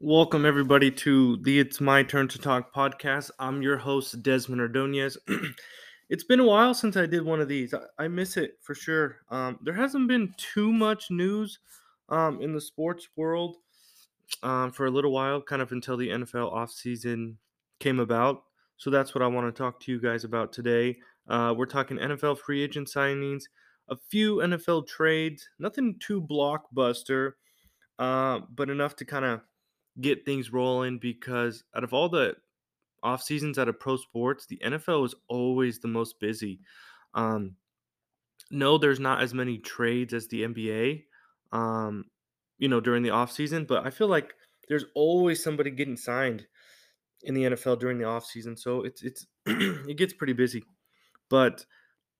Welcome, everybody, to the It's My Turn to Talk podcast. I'm your host, Desmond Ordonez. it's been a while since I did one of these. I, I miss it for sure. Um, there hasn't been too much news um, in the sports world um, for a little while, kind of until the NFL offseason came about. So that's what I want to talk to you guys about today. Uh, we're talking NFL free agent signings, a few NFL trades, nothing too blockbuster, uh, but enough to kind of get things rolling because out of all the off seasons out of pro sports, the NFL is always the most busy. Um, no, there's not as many trades as the NBA, um, you know, during the off season, but I feel like there's always somebody getting signed in the NFL during the off season, so it's it's it gets pretty busy. But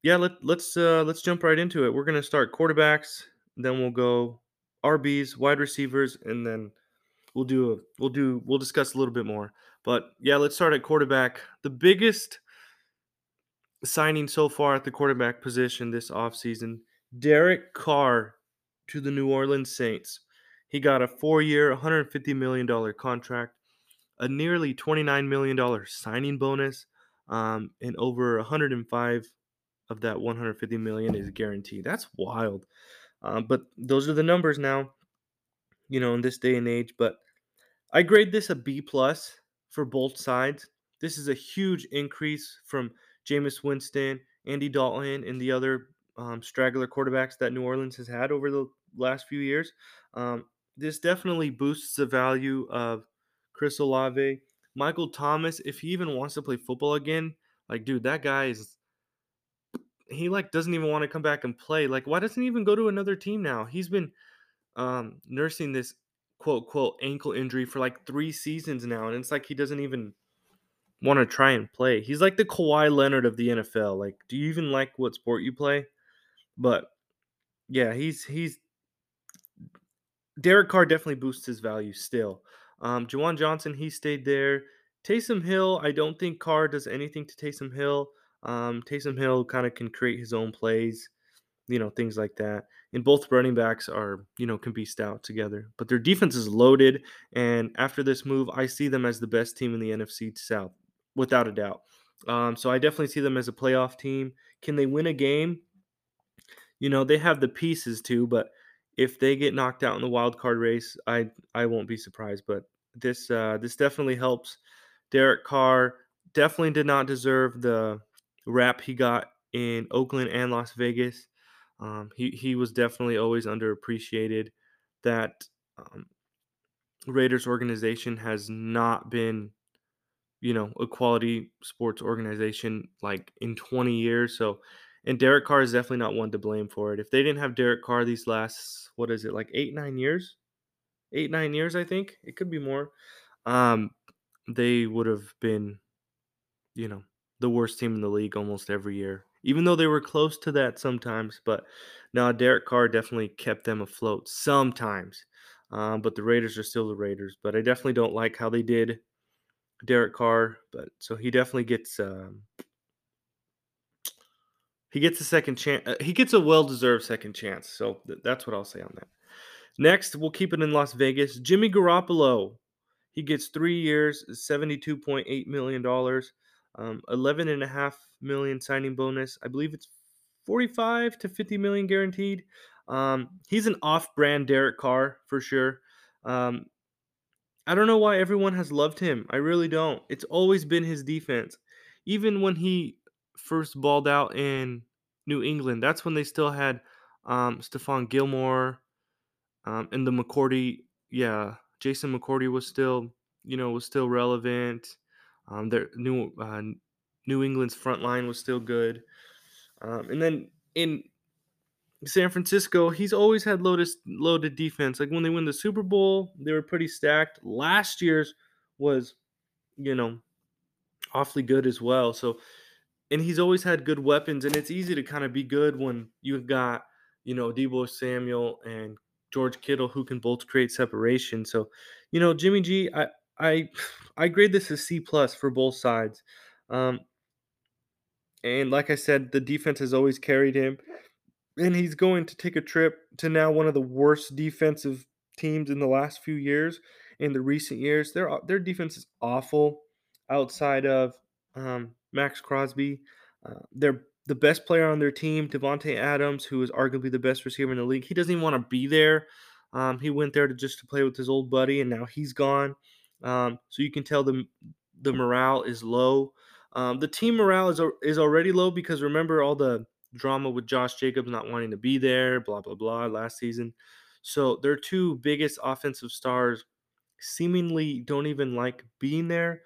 yeah, let let's uh, let's jump right into it. We're gonna start quarterbacks, then we'll go RBs, wide receivers, and then we'll do a, we'll do we'll discuss a little bit more. But yeah, let's start at quarterback. The biggest signing so far at the quarterback position this offseason, Derek Carr to the New Orleans Saints. He got a 4-year, $150 million contract, a nearly $29 million signing bonus, um, and over 105 of that 150 million is guaranteed. That's wild. Um, but those are the numbers now, you know, in this day and age. But I grade this a B plus for both sides. This is a huge increase from Jameis Winston, Andy Dalton, and the other um, straggler quarterbacks that New Orleans has had over the last few years. Um, this definitely boosts the value of Chris Olave, Michael Thomas. If he even wants to play football again, like dude, that guy is. He like doesn't even want to come back and play. Like, why doesn't he even go to another team now? He's been um, nursing this quote quote ankle injury for like three seasons now, and it's like he doesn't even want to try and play. He's like the Kawhi Leonard of the NFL. Like, do you even like what sport you play? But yeah, he's he's Derek Carr definitely boosts his value still. Um, Juwan Johnson, he stayed there. Taysom Hill, I don't think Carr does anything to Taysom Hill. Um, Taysom Hill kind of can create his own plays you know, things like that. And both running backs are, you know, can be stout together. But their defense is loaded. And after this move, I see them as the best team in the NFC South, without a doubt. Um, so I definitely see them as a playoff team. Can they win a game? You know, they have the pieces to, but if they get knocked out in the wild card race, I I won't be surprised. But this uh, this definitely helps. Derek Carr definitely did not deserve the rap he got in Oakland and Las Vegas. Um, he he was definitely always underappreciated. That um, Raiders organization has not been, you know, a quality sports organization like in 20 years. So, and Derek Carr is definitely not one to blame for it. If they didn't have Derek Carr these last, what is it, like eight nine years, eight nine years, I think it could be more. Um, they would have been, you know, the worst team in the league almost every year even though they were close to that sometimes. But now Derek Carr definitely kept them afloat sometimes. Um, but the Raiders are still the Raiders. But I definitely don't like how they did Derek Carr. But so he definitely gets um, he gets a second chance. Uh, he gets a well-deserved second chance. So th- that's what I'll say on that. Next, we'll keep it in Las Vegas. Jimmy Garoppolo. He gets three years, $72.8 million, um, 11 and a half million signing bonus. I believe it's 45 to 50 million guaranteed. Um, he's an off-brand Derek Carr for sure. Um, I don't know why everyone has loved him. I really don't. It's always been his defense. Even when he first balled out in New England, that's when they still had um, Stephon Gilmore um, and the McCourty. Yeah, Jason McCourty was still, you know, was still relevant. Um, their new uh, New England's front line was still good. Um, and then in San Francisco, he's always had loaded loaded defense. Like when they win the Super Bowl, they were pretty stacked. Last year's was, you know, awfully good as well. So, and he's always had good weapons, and it's easy to kind of be good when you've got, you know, Deebo Samuel and George Kittle who can both create separation. So, you know, Jimmy G, I I I grade this as C plus for both sides. Um, and like I said, the defense has always carried him. And he's going to take a trip to now one of the worst defensive teams in the last few years. in the recent years. Their their defense is awful outside of um, Maxx Crosby. Uh, they're the best player on their team, Davante Adams, who is arguably the best receiver in the league. He doesn't even want to be there. Um, he went there to just to play with his old buddy, and now he's gone. Um, so you can tell the the morale is low. Um, the team morale is is already low because remember all the drama with Josh Jacobs not wanting to be there, blah blah blah, last season. So their two biggest offensive stars seemingly don't even like being there.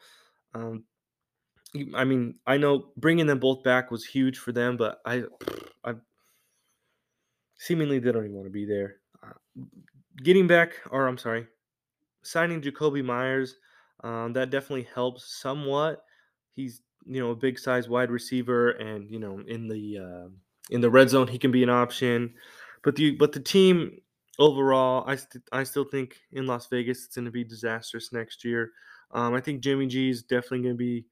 Um, I mean, I know bringing them both back was huge for them, but I, I seemingly they don't even want to be there. Uh, getting back, or I'm sorry, signing Jakobi Meyers, um, that definitely helps somewhat. He's you know a big size wide receiver, and you know in the uh, in the red zone he can be an option. But the but the team overall, I st- I still think in Las Vegas it's going to be disastrous next year. Um, I think Jimmy G is definitely going to be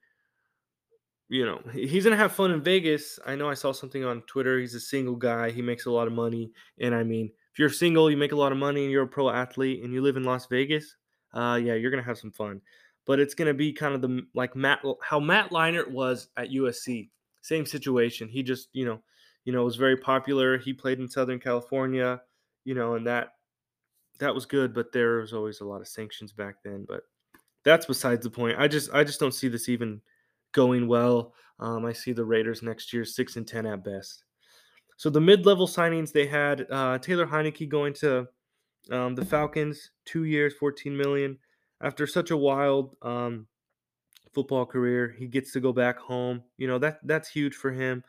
you know, he's gonna have fun in Vegas. I know I saw something on Twitter. He's a single guy. He makes a lot of money, and I mean, you're single, you make a lot of money, and you're a pro athlete, and you live in Las Vegas, uh, yeah, you're gonna have some fun. But it's gonna be kind of the like Matt, how Matt Leinart was at USC. Same situation. He just, you know, you know, was very popular. He played in Southern California, you know, and that that was good. But there was always a lot of sanctions back then. But that's besides the point. I just, I just don't see this even going well. Um, I see the Raiders next year six and ten at best. So the mid-level signings they had uh, Taylor Heinicke going to um, the Falcons, two years, fourteen million. After such a wild um, football career, he gets to go back home. You know that that's huge for him.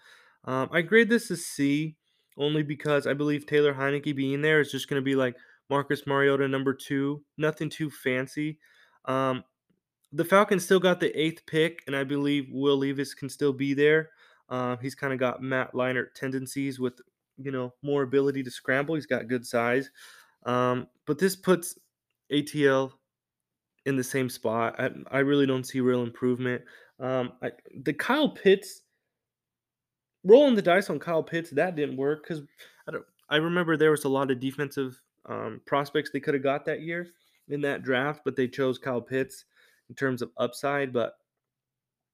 Um, I grade this as C only because I believe Taylor Heinicke being there is just going to be like Marcus Mariota number two, nothing too fancy. Um, the Falcons still got the eighth pick, and I believe Will Levis can still be there. Uh, he's kind of got Matt Leinart tendencies with, you know, more ability to scramble. He's got good size. Um, but this puts ATL in the same spot. I, I really don't see real improvement. Um, I, the Kyle Pitts, rolling the dice on Kyle Pitts, that didn't work because I, I remember there was a lot of defensive um, prospects they could have got that year in that draft, but they chose Kyle Pitts in terms of upside, but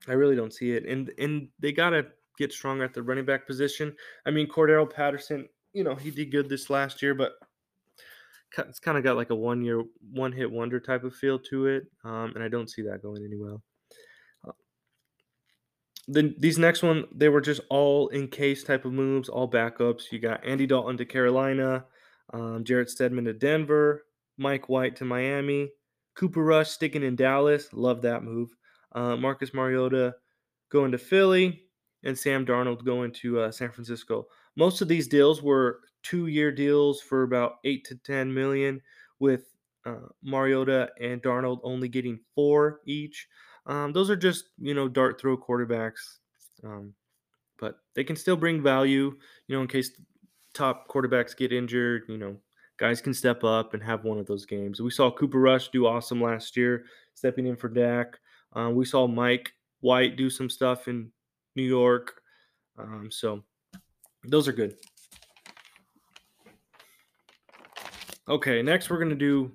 I really don't see it. And and they gotta get stronger at the running back position. I mean, Cordarrelle Patterson, you know, he did good this last year, but it's kind of got like a one year, one hit wonder type of feel to it, um, and I don't see that going any well. Uh, then these next one, they were just all in case type of moves, all backups. You got Andy Dalton to Carolina, um, Jarrett Stidham to Denver, Mike White to Miami, Cooper Rush sticking in Dallas. Love that move. Uh, Marcus Mariota going to Philly and Sam Darnold going to uh, San Francisco. Most of these deals were two-year deals for about eight to ten million, with uh, Mariota and Darnold only getting four each. Um, those are just you know dart throw quarterbacks, um, but they can still bring value. You know, in case top quarterbacks get injured, you know, guys can step up and have one of those games. We saw Cooper Rush do awesome last year, stepping in for Dak. Um, we saw Mike White do some stuff in New York. Um, so those are good. Okay, next we're gonna do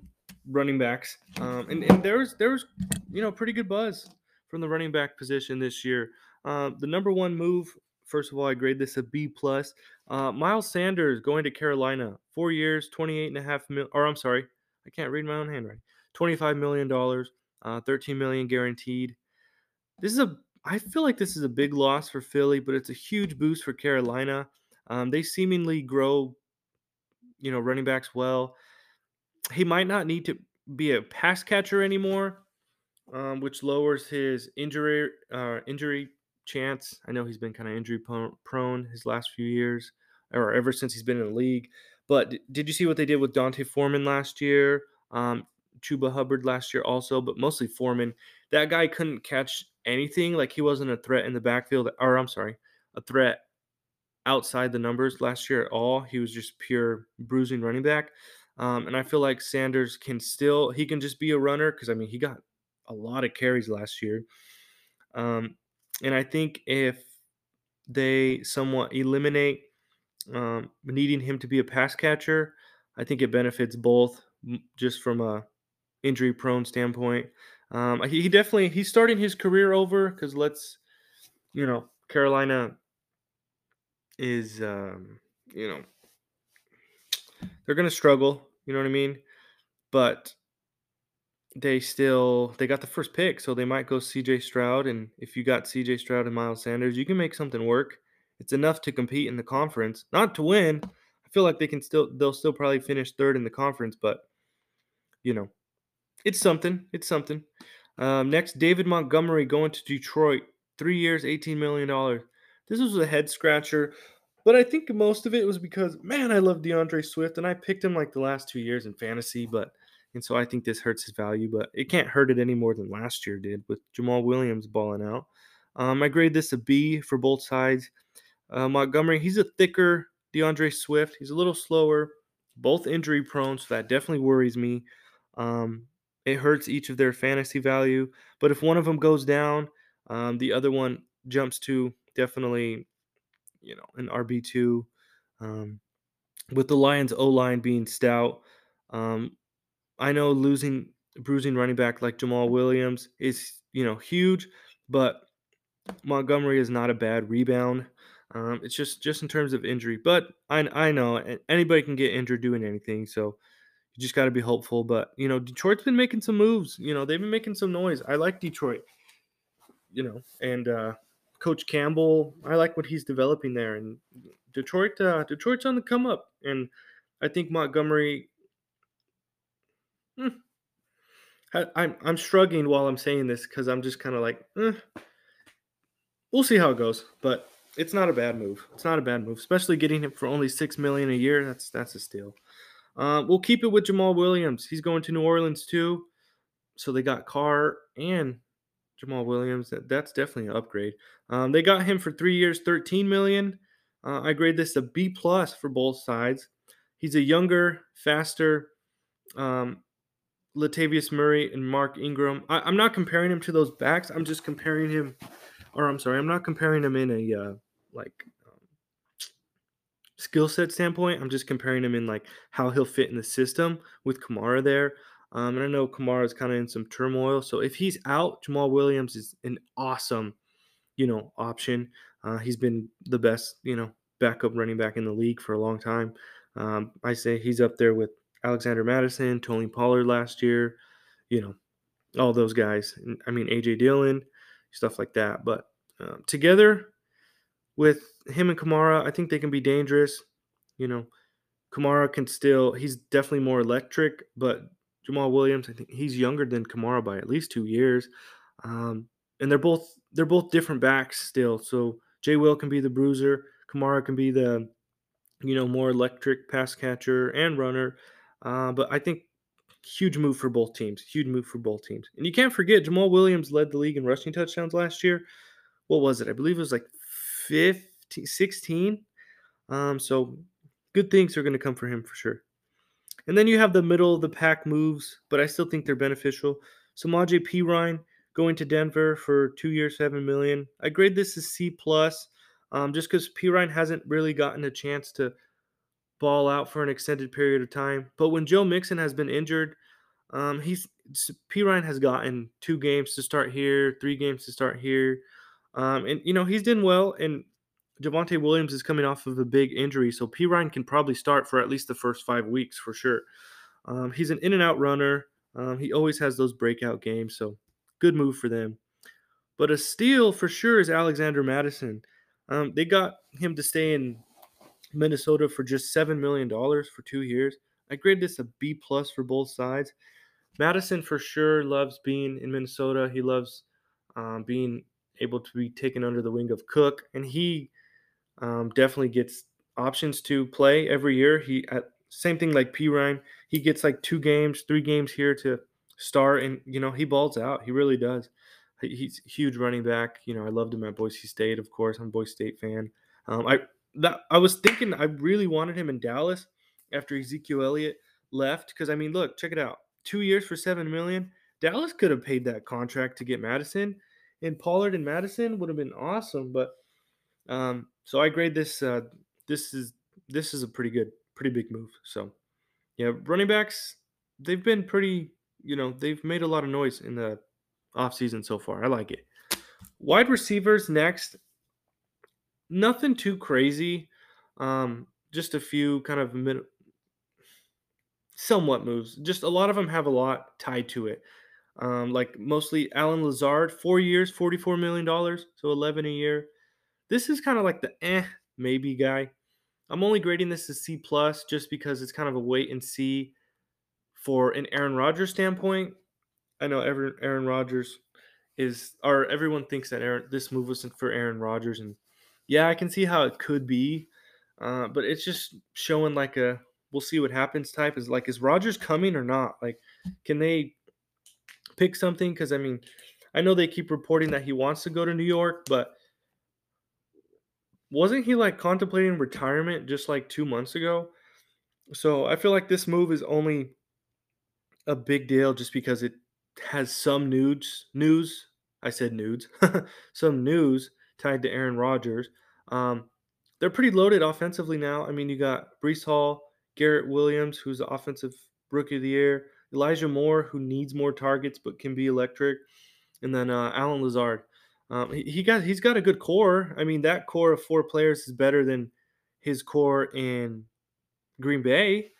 running backs, um, and and there's there's you know pretty good buzz from the running back position this year. Uh, the number one move First of all, I grade this a B plus. Uh, Miles Sanders going to Carolina, four years, twenty-eight and a half mil. Or I'm sorry, I can't read my own handwriting. Twenty-five million dollars, uh, thirteen million guaranteed. This is a. I feel like this is a big loss for Philly, but it's a huge boost for Carolina. Um, they seemingly grow, you know, running backs well. He might not need to be a pass catcher anymore, um, which lowers his injury uh, injury chance. I know he's been kind of injury prone his last few years, or ever since he's been in the league. But did you see what they did with D'Onta Foreman last year? Um, Chuba Hubbard last year also, but mostly Foreman. That guy couldn't catch anything. Like he wasn't a threat in the backfield, or I'm sorry, a threat outside the numbers last year at all. He was just pure bruising running back. Um, and I feel like Sanders can still, he can just be a runner because I mean, he got a lot of carries last year. Um, and I think if they somewhat eliminate um, needing him to be a pass catcher, I think it benefits both just from a injury prone standpoint. Um, he, he definitely he's starting his career over because let's you know Carolina is um, you know they're gonna struggle. You know what I mean? But they still they got the first pick, so they might go C.J. Stroud. And if you got C.J. Stroud and Miles Sanders, you can make something work. It's enough to compete in the conference, not to win. I feel like they can still they'll still probably finish third in the conference, but you know, it's something. It's something. Um, next, David Montgomery going to Detroit, three years, eighteen million dollars. This was a head scratcher. But I think most of it was because, man, I love D'Andre Swift, and I picked him like the last two years in fantasy, but and so I think this hurts his value, but it can't hurt it any more than last year did with Jamaal Williams balling out. Um, I grade this a B for both sides. Uh, Montgomery, he's a thicker D'Andre Swift. He's a little slower, both injury prone, so that definitely worries me. Um, it hurts each of their fantasy value, but if one of them goes down, um, the other one jumps to definitely you know, an RB two. Um, with the Lions O line being stout, um, I know losing bruising running back like Jamaal Williams is you know huge, but Montgomery is not a bad rebound. Um, it's just just in terms of injury, but I I know anybody can get injured doing anything, so you just got to be hopeful. But you know, Detroit's been making some moves. You know, they've been making some noise. I like Detroit. You know, and uh, Coach Campbell, I like what he's developing there, and Detroit, uh, Detroit's on the come up, and I think Montgomery. Hmm, I'm I'm struggling while I'm saying this because I'm just kind of like, eh, we'll see how it goes, but it's not a bad move. It's not a bad move, especially getting him for only six million a year. That's that's a steal. Uh, we'll keep it with Jamaal Williams. He's going to New Orleans too, so they got Carr and Jamaal Williams. That, that's definitely an upgrade. Um, they got him for three years, thirteen million. Uh, I grade this a B plus for both sides. He's a younger, faster um, Latavius Murray and Mark Ingram. I, am not comparing him to those backs. I'm just comparing him, or I'm sorry, I'm not comparing him in a uh, like skill set standpoint. I'm just comparing him in like how he'll fit in the system with Kamara there. Um, and I know Kamara is kind of in some turmoil. So if he's out, Jamaal Williams is an awesome, you know, option. Uh, he's been the best, you know, backup running back in the league for a long time. Um, I say he's up there with Alexander Mattison, Tony Pollard last year, you know, all those guys. I mean, AJ Dillon, stuff like that. But uh, together with him and Kamara, I think they can be dangerous. You know, Kamara can still, he's definitely more electric, but Jamaal Williams, I think he's younger than Kamara by at least two years. Um, and they're both they're both different backs still. So Jay Will can be the bruiser, Kamara can be the you know more electric pass catcher and runner. Uh, but I think huge move for both teams. Huge move for both teams. And you can't forget Jamaal Williams led the league in rushing touchdowns last year. What was it? I believe it was like 15, 16. Um, so good things are going to come for him for sure. And then you have the middle of the pack moves, but I still think they're beneficial. Samaje Perine going to Denver for two years, seven million. I grade this as C plus, um, just because Perine hasn't really gotten a chance to ball out for an extended period of time. But when Joe Mixon has been injured, um, he's Perine has gotten two games to start here, three games to start here, um, and you know he's done well. And Javonte Williams is coming off of a big injury, so Perine can probably start for at least the first five weeks for sure. Um, he's an in and out runner. Um, he always has those breakout games, so good move for them. But a steal for sure is Alexander Mattison. Um, they got him to stay in Minnesota for just seven million dollars for two years. I grade this a B plus for both sides. Mattison for sure loves being in Minnesota. He loves um, being able to be taken under the wing of Cook, and he um, definitely gets options to play every year. He at, same thing like Perine. He gets like two games, three games here to start, and you know he balls out. He really does. He's huge running back. You know I loved him at Boise State, of course. I'm a Boise State fan. Um, I that I was thinking I really wanted him in Dallas after Ezekiel Elliott left because I mean, look, check it out. Two years for seven million. Dallas could have paid that contract to get Mattison, and Pollard and Mattison would have been awesome. But um, so I grade this. Uh, this is this is a pretty good, pretty big move. So yeah, running backs they've been pretty you know, they've made a lot of noise in the offseason so far. I like it. Wide receivers next. Nothing too crazy. Um, just a few kind of somewhat moves. Just a lot of them have a lot tied to it. Um, like mostly Allen Lazard, four years, $44 million, so 11 a year. This is kind of like the eh, maybe guy. I'm only grading this as C plus just because it's kind of a wait and see for an Aaron Rodgers standpoint. I know every, Aaron Rodgers is, or everyone thinks that Aaron, this move wasn't for Aaron Rodgers, and yeah, I can see how it could be, uh, but it's just showing like a we'll see what happens type. Is like is Rodgers coming or not? Like, can they pick something? Because I mean, I know they keep reporting that he wants to go to New York, but wasn't he like contemplating retirement just like two months ago? So I feel like this move is only a big deal just because it has some nudes news. I said nudes, some news tied to Aaron Rodgers. Um, they're pretty loaded offensively now. I mean, you got Breece Hall, Garrett Williams, who's the offensive rookie of the year, Elijah Moore, who needs more targets but can be electric, and then uh, Allen Lazard. Um, he, he got he's got a good core. I mean, that core of four players is better than his core in Green Bay.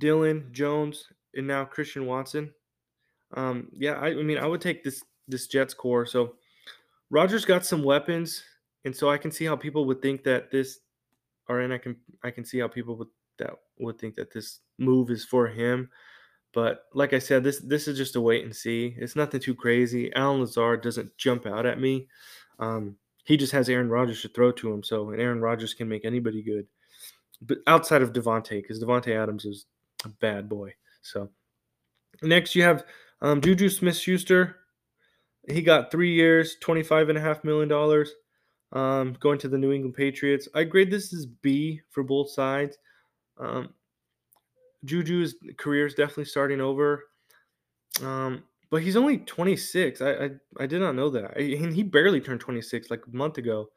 Dylan Jones and now Christian Watson. Um, yeah, I, I mean, I would take this this Jets core. So Rodgers got some weapons, and so I can see how people would think that this, or and I can I can see how people would that would think that this move is for him. But like I said, this this is just a wait and see. It's nothing too crazy. Allen Lazard doesn't jump out at me. Um, he just has Aaron Rodgers to throw to him, so and Aaron Rodgers can make anybody good. But outside of Davante, because Davante Adams is a bad boy. So next you have um, Juju Smith Schuster. He got three years, $25.5 million um, going to the New England Patriots. I grade this as B for both sides. Um, Juju's career is definitely starting over. Um, but he's only 26. I, I, I did not know that. I, and he barely turned 26 like a month ago.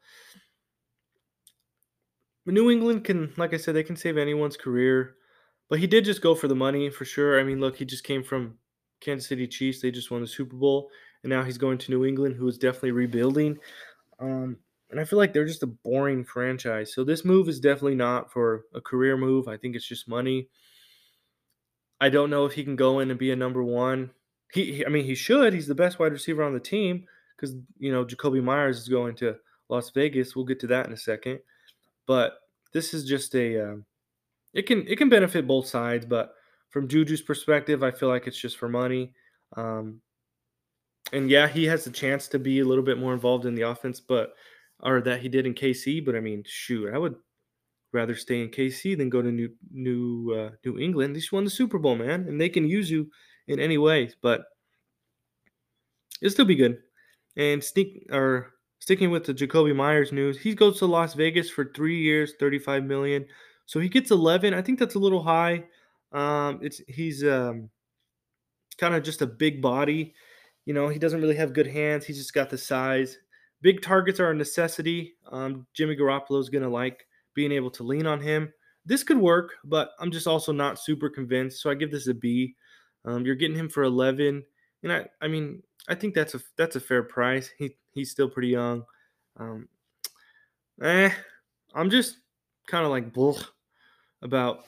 New England can, like I said, they can save anyone's career. But he did just go for the money for sure. I mean, look, he just came from Kansas City Chiefs. They just won the Super Bowl. And now he's going to New England, who is definitely rebuilding. Um, and I feel like they're just a boring franchise. So this move is definitely not for a career move. I think it's just money. I don't know if he can go in and be a number one. He, I mean, he should. He's the best wide receiver on the team because you know Jakobi Meyers is going to Las Vegas. We'll get to that in a second. But this is just a. Uh, it can it can benefit both sides, but from Juju's perspective, I feel like it's just for money. Um, and yeah, he has a chance to be a little bit more involved in the offense, but or that he did in KC. But I mean, shoot, I would rather stay in KC than go to New New uh, New England. They just won the Super Bowl, man, and they can use you in any way. But it'll still be good. And sneak or sticking with the Jakobi Meyers news, he goes to Las Vegas for three years, thirty-five million. So he gets eleven. I think that's a little high. Um, it's he's um, kind of just a big body. You know, he doesn't really have good hands. He's just got the size. Big targets are a necessity. Um, Jimmy Garoppolo is going to like being able to lean on him. This could work, but I'm just also not super convinced. So I give this a B. Um, you're getting him for 11, and I, I mean, I think that's a that's a fair price. He he's still pretty young. Um, eh, I'm just kind of like about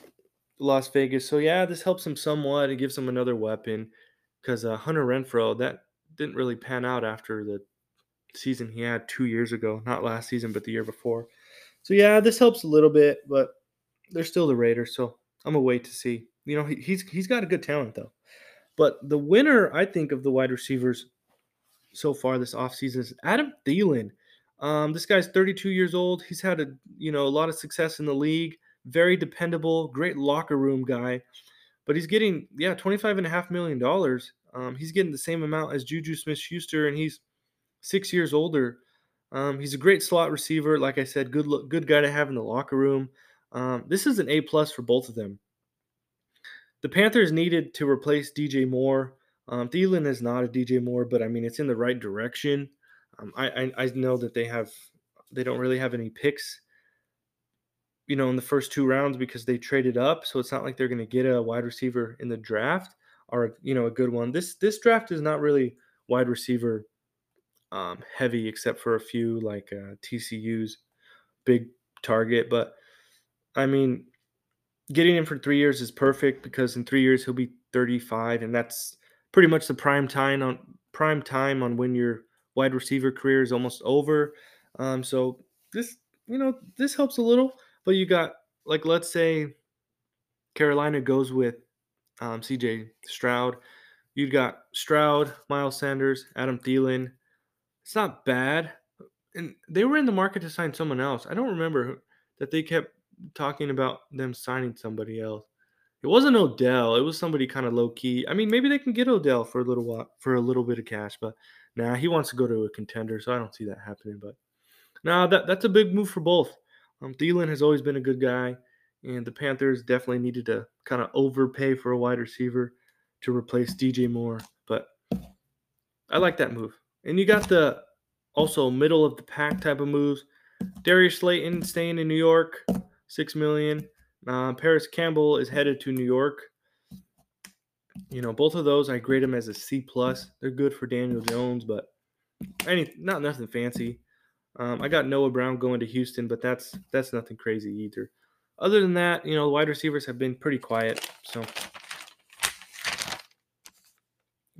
Las Vegas. So yeah, this helps him somewhat. It gives him another weapon because uh, Hunter Renfrow that didn't really pan out after the season he had two years ago, not last season, but the year before. So yeah, this helps a little bit, but they're still the Raiders, so I'm gonna wait to see. You know, he, he's he's got a good talent though. But the winner, I think, of the wide receivers so far this offseason is Adam Thielen. Um, this guy's 32 years old. He's had a you know a lot of success in the league. Very dependable, great locker room guy. But he's getting yeah 25 and a half million dollars. Um, he's getting the same amount as Juju Smith-Schuster, and he's six years older. Um, he's a great slot receiver. Like I said, good look, good guy to have in the locker room. Um, this is an A plus for both of them. The Panthers needed to replace DJ Moore. Um, Thielen is not a DJ Moore, but I mean it's in the right direction. Um, I, I, I know that they have they don't really have any picks, you know, in the first two rounds because they traded up. So it's not like they're going to get a wide receiver in the draft. or you know a good one. This this draft is not really wide receiver um, heavy except for a few like uh, TCU's big target, but I mean getting him for three years is perfect because in three years he'll be 35, and that's pretty much the prime time on prime time on when your wide receiver career is almost over. Um, so this, you know, this helps a little. But you got like let's say Carolina goes with um, C.J. Stroud. You've got Stroud, Miles Sanders, Adam Thielen. It's not bad, and they were in the market to sign someone else. I don't remember that they kept talking about them signing somebody else. It wasn't Odell. It was somebody kind of low key. I mean, maybe they can get Odell for a little while for a little bit of cash, but nah, he wants to go to a contender, so I don't see that happening. But nah, that that's a big move for both. Um, Thielen has always been a good guy, and the Panthers definitely needed to kind of overpay for a wide receiver to replace DJ Moore. But I like that move. And you got the also middle of the pack type of moves. Darius Slayton staying in New York, six million. Uh, Parris Campbell is headed to New York. You know, both of those I grade them as a C plus. They're good for Daniel Jones, but any not nothing fancy. Um, I got Noah Brown going to Houston, but that's that's nothing crazy either. Other than that, you know, wide receivers have been pretty quiet. So,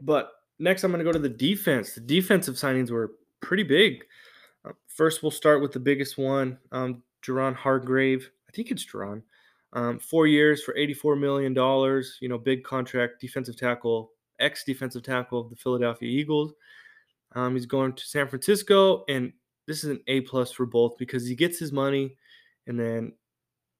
but next, I'm going to go to the defense. The defensive signings were pretty big. Uh, first, we'll start with the biggest one, um, Javon Hargrave. I think it's Javon. Um, four years for $84 million. You know, big contract, defensive tackle, ex defensive tackle of the Philadelphia Eagles. Um, he's going to San Francisco, and this is an A plus for both because he gets his money, and then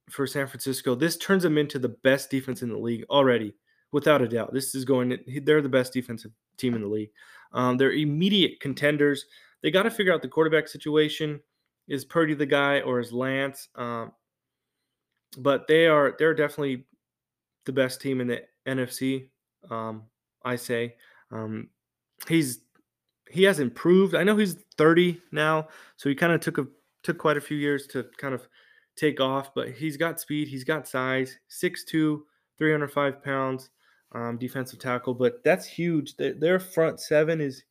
for San Francisco, this turns them into the best defense in the league already, without a doubt. This is going; To, they're the best defensive team in the league. Um, they're immediate contenders. They got to figure out the quarterback situation. Is Purdy the guy, or is Lance? Um, but they are they're definitely the best team in the NFC. Um, I say um, he's he has improved. I know he's 30 now, so he kind of took a took quite a few years to kind of take off, but he's got speed, he's got size, 6'2", 305 pounds, um, defensive tackle, but that's huge. Their, front seven is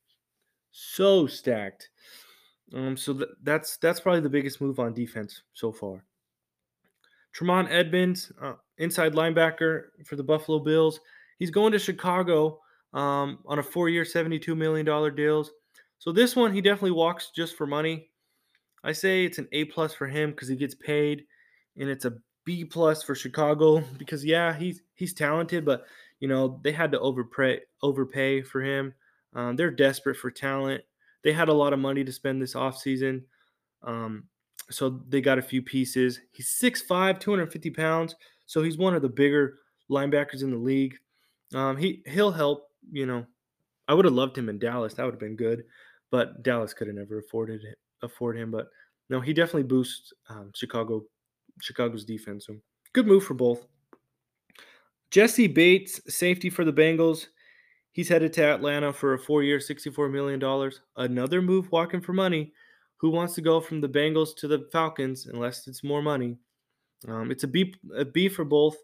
so stacked. Um, so th- that's that's probably the biggest move on defense so far. Tremaine Edmunds, uh, inside linebacker for the Buffalo Bills. He's going to Chicago um, on a four-year, $72 million deal. So this one, he definitely walks just for money. I say it's an A plus for him because he gets paid, and it's a B plus for Chicago because yeah, he's he's talented, but you know they had to overpay overpay for him. Um, they're desperate for talent. They had a lot of money to spend this offseason. Um, so they got a few pieces. He's 6'5, 250 pounds. So he's one of the bigger linebackers in the league. Um, he he'll help. You know, I would have loved him in Dallas. That would have been good, but Dallas could have never afforded afford him. But no, he definitely boosts um, Chicago Chicago's defense. So good move for both. Jessie Bates, safety for the Bengals. He's headed to Atlanta for a four-year, $64 million. Another move walking for money who wants to go from the Bengals to the Falcons unless it's more money? Um, it's a B, a B for both.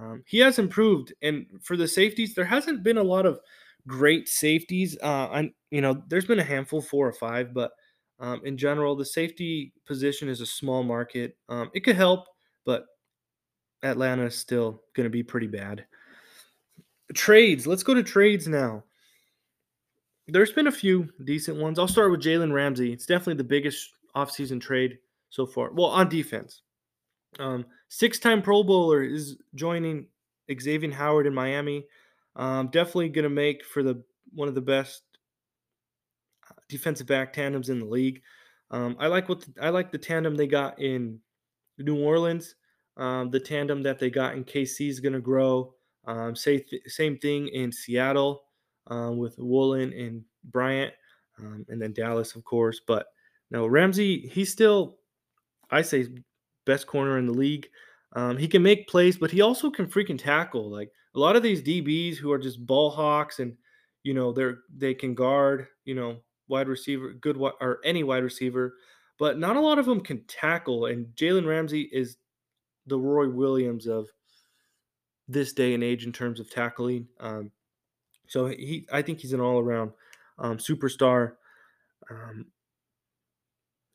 Um, he has improved, and for the safeties, there hasn't been a lot of great safeties. Uh, you know, there's been a handful, four or five, but um, in general, the safety position is a small market. Um, it could help, but Atlanta is still going to be pretty bad. Trades. Let's go to trades now there's been a few decent ones. I'll start with Jalen Ramsey. It's definitely the biggest offseason trade so far. Well, on defense. Um, six-time Pro Bowler is joining Xavier Howard in Miami. Um, definitely going to make for the one of the best defensive back tandems in the league. Um, I like what the, I like the tandem they got in New Orleans. Um, the tandem that they got in KC is going to grow. Um, same, th- same thing in Seattle um, with Woolen and Bryant, um, and then Dallas, of course. But no, Ramsey, he's still, I say, best corner in the league. Um, he can make plays, but he also can freaking tackle. Like a lot of these DBs who are just ball hawks, and you know they're they can guard, you know, wide receiver, good or any wide receiver, but not a lot of them can tackle. And Jalen Ramsey is the Roy Williams of this day and age in terms of tackling. Um, So he, I think he's an all around um, superstar. Um,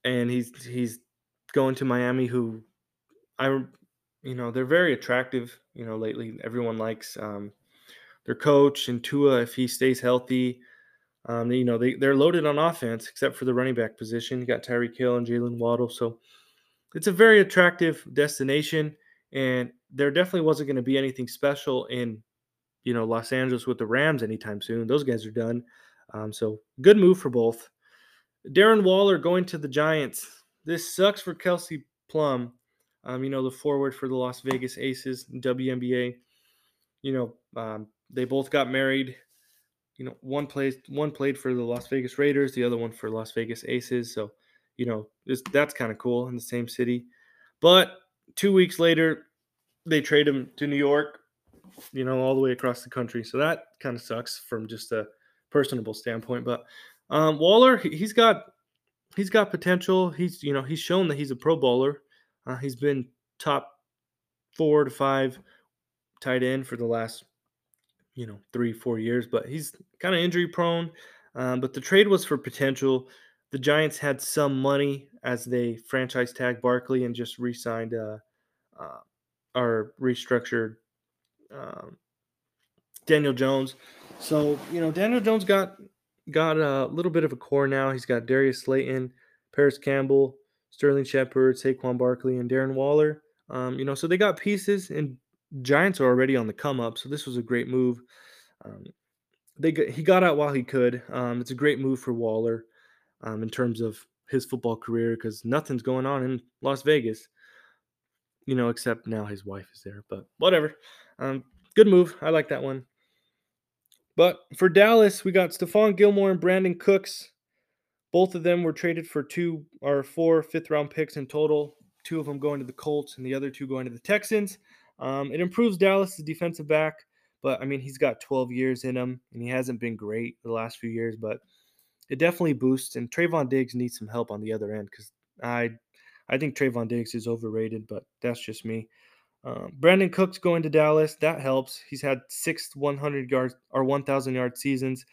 and he's he's going to Miami, who I, you know, they're very attractive. You know, lately everyone likes um, their coach and Tua if he stays healthy. Um, you know, they they're loaded on offense except for the running back position. You got Tyreek Hill and Jaylen Waddle, so it's a very attractive destination. And there definitely wasn't going to be anything special in, you know, Los Angeles with the Rams anytime soon. Those guys are done. Um, so good move for both. Darren Waller going to the Giants. This sucks for Kelsey Plum. Um, you know, the forward for the Las Vegas Aces, WNBA. You know, um, they both got married. You know, one played one played for the Las Vegas Raiders, the other one for Las Vegas Aces. So, you know, that's kind of cool in the same city. But two weeks later, they trade him to New York. You know, all the way across the country. So that kind of sucks from just a personable standpoint. But um, Waller, he's got he's got potential. He's you know he's shown that he's a Pro Bowler. Uh, he's been top four to five tight end for the last you know three four years, but he's kind of injury prone. Um, but the trade was for potential. The Giants had some money as they franchise tag Barkley and just re-signed uh, uh, or restructured um, Daniel Jones. So you know Daniel Jones got got a little bit of a core now. He's got Darius Slayton, Parris Campbell, Sterling Shepard, Saquon Barkley, and Darren Waller. Um, you know, so they got pieces, and Giants are already on the come up. So this was a great move. Um, they he got out while he could. Um, it's a great move for Waller um, in terms of his football career because nothing's going on in Las Vegas. You know, except now his wife is there. But whatever. Um, good move. I like that one. But for Dallas, we got Stephon Gilmore and Brandin Cooks. Both of them were traded for two or four fifth round picks in total. Two of them going to the Colts and the other two going to the Texans. Um, it improves Dallas' defensive back, but I mean, he's got 12 years in him and he hasn't been great the last few years, but it definitely boosts. And Trevon Diggs needs some help on the other end because I, I think Trevon Diggs is overrated, but that's just me. Um, Brandin Cooks going to Dallas. That helps. He's had six 100 yards or 1,000 yard seasons.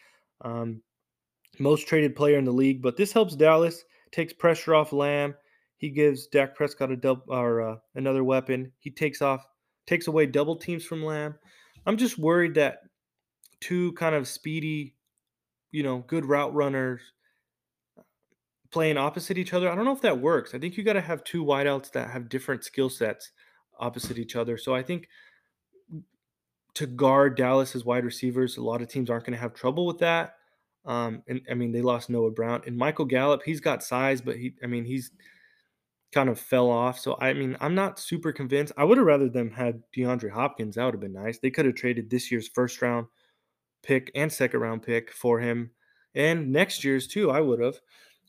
Um, most traded player in the league, but this helps Dallas. Takes pressure off Lamb. He gives Dak Prescott a double or uh, another weapon. He takes off, takes away double teams from Lamb. I'm just worried that two kind of speedy, you know, good route runners playing opposite each other. I don't know if that works. I think you got to have two wideouts that have different skill sets opposite each other. So I think to guard Dallas's wide receivers, a lot of teams aren't going to have trouble with that. Um, and I mean, they lost Noah Brown and Michael Gallup. He's got size, but he, I mean, he's kind of fell off. So I mean, I'm not super convinced. I would have rather them had DeAndre Hopkins. That would have been nice. They could have traded this year's first round pick and second round pick for him, and next year's too. I would have.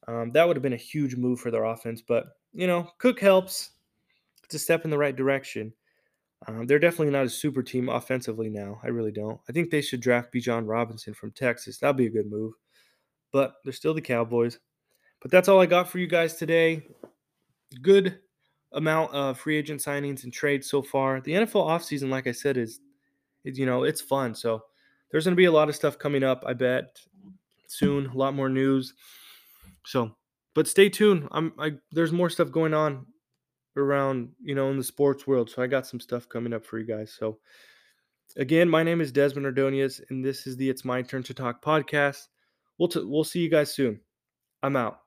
Um, that would have been a huge move for their offense. But you know, Cook helps it's a step in the right direction. Um, they're definitely not a super team offensively now. I really don't. I think they should draft Bijan Robinson from Texas. That'd be a good move. But they're still the Cowboys. But that's all I got for you guys today. Good amount of free agent signings and trades so far. The NFL offseason, like I said, is, is you know, it's fun. So there's going to be a lot of stuff coming up, I bet, soon. A lot more news. So, but stay tuned. I'm I there's more stuff going on around, you know, in the sports world. So I got some stuff coming up for you guys. So again, my name is Desmond Ordonez, and this is the It's My Turn to Talk podcast. We'll t- we'll see you guys soon. I'm out.